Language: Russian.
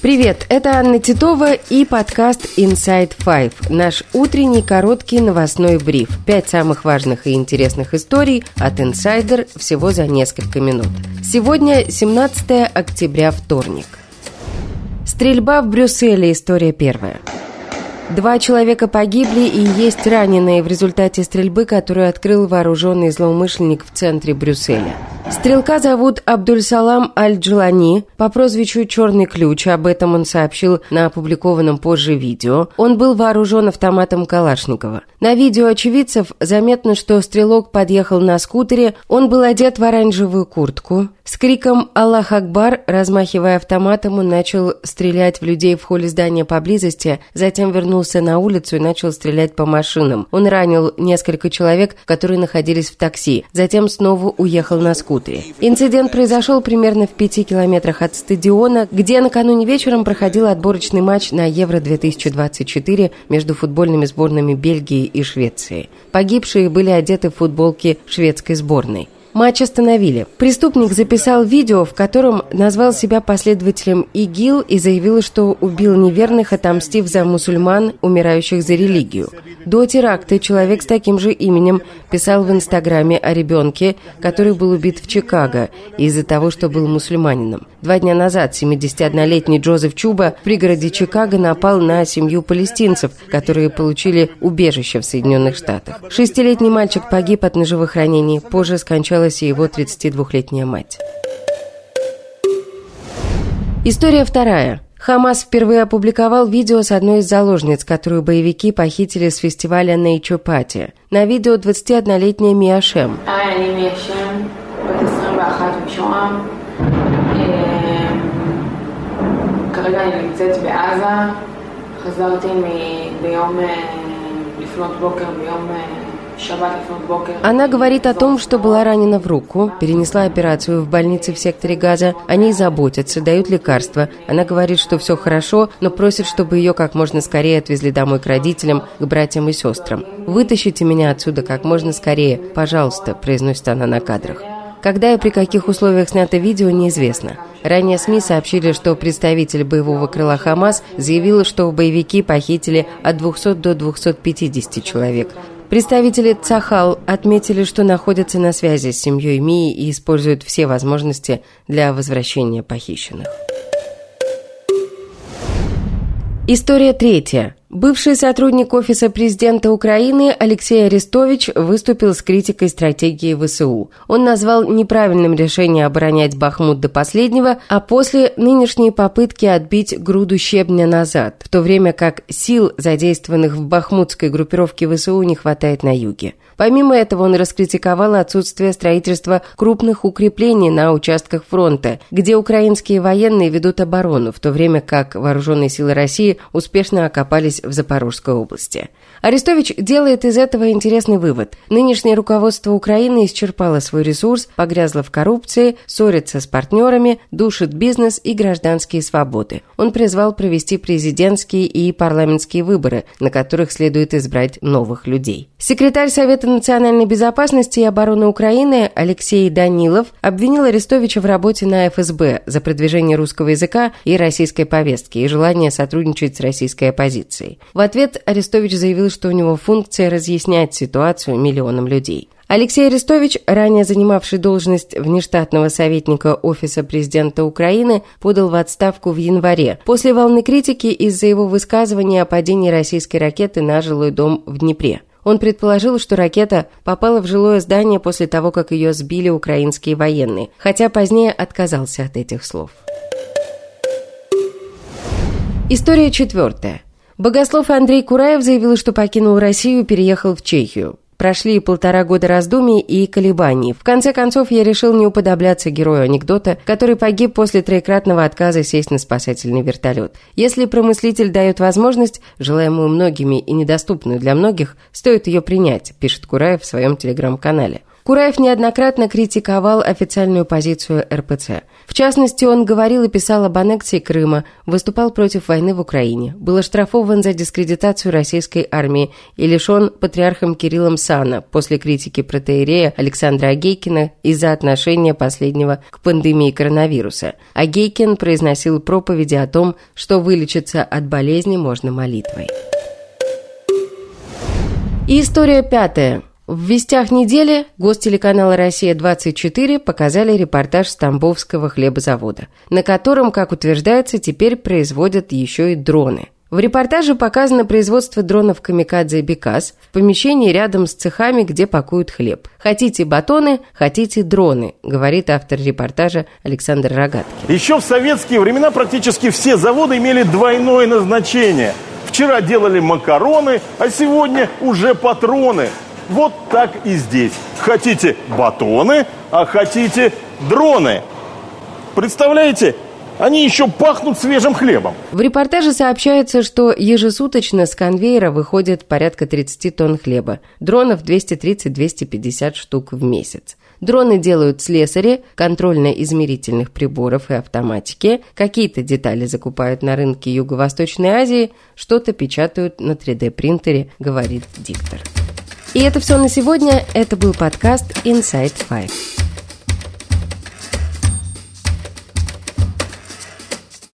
Привет, это Анна Титова и подкаст Inside Five, наш утренний короткий новостной бриф. Пять самых важных и интересных историй от Insider всего за несколько минут. Сегодня 17 октября, вторник. Стрельба в Брюсселе, история первая. Два человека погибли и есть раненые в результате стрельбы, которую открыл вооруженный злоумышленник в центре Брюсселя. Стрелка зовут Абдульсалам Аль-Джулани по прозвищу «Черный ключ». Об этом он сообщил на опубликованном позже видео. Он был вооружен автоматом Калашникова. На видео очевидцев заметно, что стрелок подъехал на скутере. Он был одет в оранжевую куртку. С криком «Аллах Акбар», размахивая автоматом, он начал стрелять в людей в холле здания поблизости, затем вернулся на улицу и начал стрелять по машинам. Он ранил несколько человек, которые находились в такси, затем снова уехал на скутере. Инцидент произошел примерно в пяти километрах от стадиона, где накануне вечером проходил отборочный матч на Евро-2024 между футбольными сборными Бельгии и Швеции. Погибшие были одеты в футболки шведской сборной. Матч остановили. Преступник записал видео, в котором назвал себя последователем ИГИЛ и заявил, что убил неверных, отомстив за мусульман, умирающих за религию. До теракта человек с таким же именем писал в Инстаграме о ребенке, который был убит в Чикаго из-за того, что был мусульманином. Два дня назад 71-летний Джозеф Чуба в пригороде Чикаго напал на семью палестинцев, которые получили убежище в Соединенных Штатах. Шестилетний мальчик погиб от ножевых ранений, позже скончалась и его 32-летняя мать. История вторая. Хамас впервые опубликовал видео с одной из заложниц, которую боевики похитили с фестиваля Nature Party. На видео 21-летняя Мия Шем. כרגע אני נמצאת בעזה, חזרתי ביום, לפנות בוקר, ביום она говорит о том, что была ранена в руку, перенесла операцию в больнице в секторе Газа. О ней заботятся, дают лекарства. Она говорит, что все хорошо, но просит, чтобы ее как можно скорее отвезли домой к родителям, к братьям и сестрам. «Вытащите меня отсюда как можно скорее, пожалуйста», – произносит она на кадрах. Когда и при каких условиях снято видео, неизвестно. Ранее СМИ сообщили, что представитель боевого крыла «Хамас» заявил, что боевики похитили от 200 до 250 человек. Представители Цахал отметили, что находятся на связи с семьей Мии и используют все возможности для возвращения похищенных. История третья. Бывший сотрудник Офиса президента Украины Алексей Арестович выступил с критикой стратегии ВСУ. Он назвал неправильным решение оборонять Бахмут до последнего, а после нынешние попытки отбить груду щебня назад, в то время как сил, задействованных в бахмутской группировке ВСУ, не хватает на юге. Помимо этого он раскритиковал отсутствие строительства крупных укреплений на участках фронта, где украинские военные ведут оборону, в то время как вооруженные силы России успешно окопались в Запорожской области. Арестович делает из этого интересный вывод. Нынешнее руководство Украины исчерпало свой ресурс, погрязло в коррупции, ссорится с партнерами, душит бизнес и гражданские свободы. Он призвал провести президентские и парламентские выборы, на которых следует избрать новых людей. Секретарь Совета национальной безопасности и обороны Украины Алексей Данилов обвинил Арестовича в работе на ФСБ за продвижение русского языка и российской повестки и желание сотрудничать с российской оппозицией. В ответ Арестович заявил, что у него функция разъяснять ситуацию миллионам людей. Алексей Арестович, ранее занимавший должность внештатного советника Офиса президента Украины, подал в отставку в январе после волны критики из-за его высказывания о падении российской ракеты на жилой дом в Днепре. Он предположил, что ракета попала в жилое здание после того, как ее сбили украинские военные, хотя позднее отказался от этих слов. История четвертая. Богослов Андрей Кураев заявил, что покинул Россию переехал в Чехию. Прошли полтора года раздумий и колебаний. В конце концов, я решил не уподобляться герою анекдота, который погиб после троекратного отказа сесть на спасательный вертолет. Если промыслитель дает возможность, желаемую многими и недоступную для многих, стоит ее принять, пишет Кураев в своем телеграм-канале. Кураев неоднократно критиковал официальную позицию РПЦ. В частности, он говорил и писал об аннексии Крыма, выступал против войны в Украине, был оштрафован за дискредитацию российской армии и лишен патриархом Кириллом сана после критики протеерея Александра Агейкина из-за отношения последнего к пандемии коронавируса. Агейкин произносил проповеди о том, что вылечиться от болезни можно молитвой. История пятая. В «Вестях недели» гостелеканала «Россия-24» показали репортаж с Тамбовского хлебозавода, на котором, как утверждается, теперь производят еще и дроны. В репортаже показано производство дронов «Камикадзе» «Бекас» в помещении рядом с цехами, где пакуют хлеб. «Хотите батоны, хотите дроны», говорит автор репортажа Александр Рогаткин. Еще в советские времена практически все заводы имели двойное назначение. Вчера делали макароны, а сегодня уже патроны – вот так и здесь. Хотите батоны, а хотите дроны. Представляете? Они еще пахнут свежим хлебом. В репортаже сообщается, что ежесуточно с конвейера выходит порядка 30 тонн хлеба. Дронов 230-250 штук в месяц. Дроны делают слесари, контрольно-измерительных приборов и автоматики, какие-то детали закупают на рынке Юго-Восточной Азии, что-то печатают на 3D-принтере, говорит диктор. И это все на сегодня. Это был подкаст Inside Five.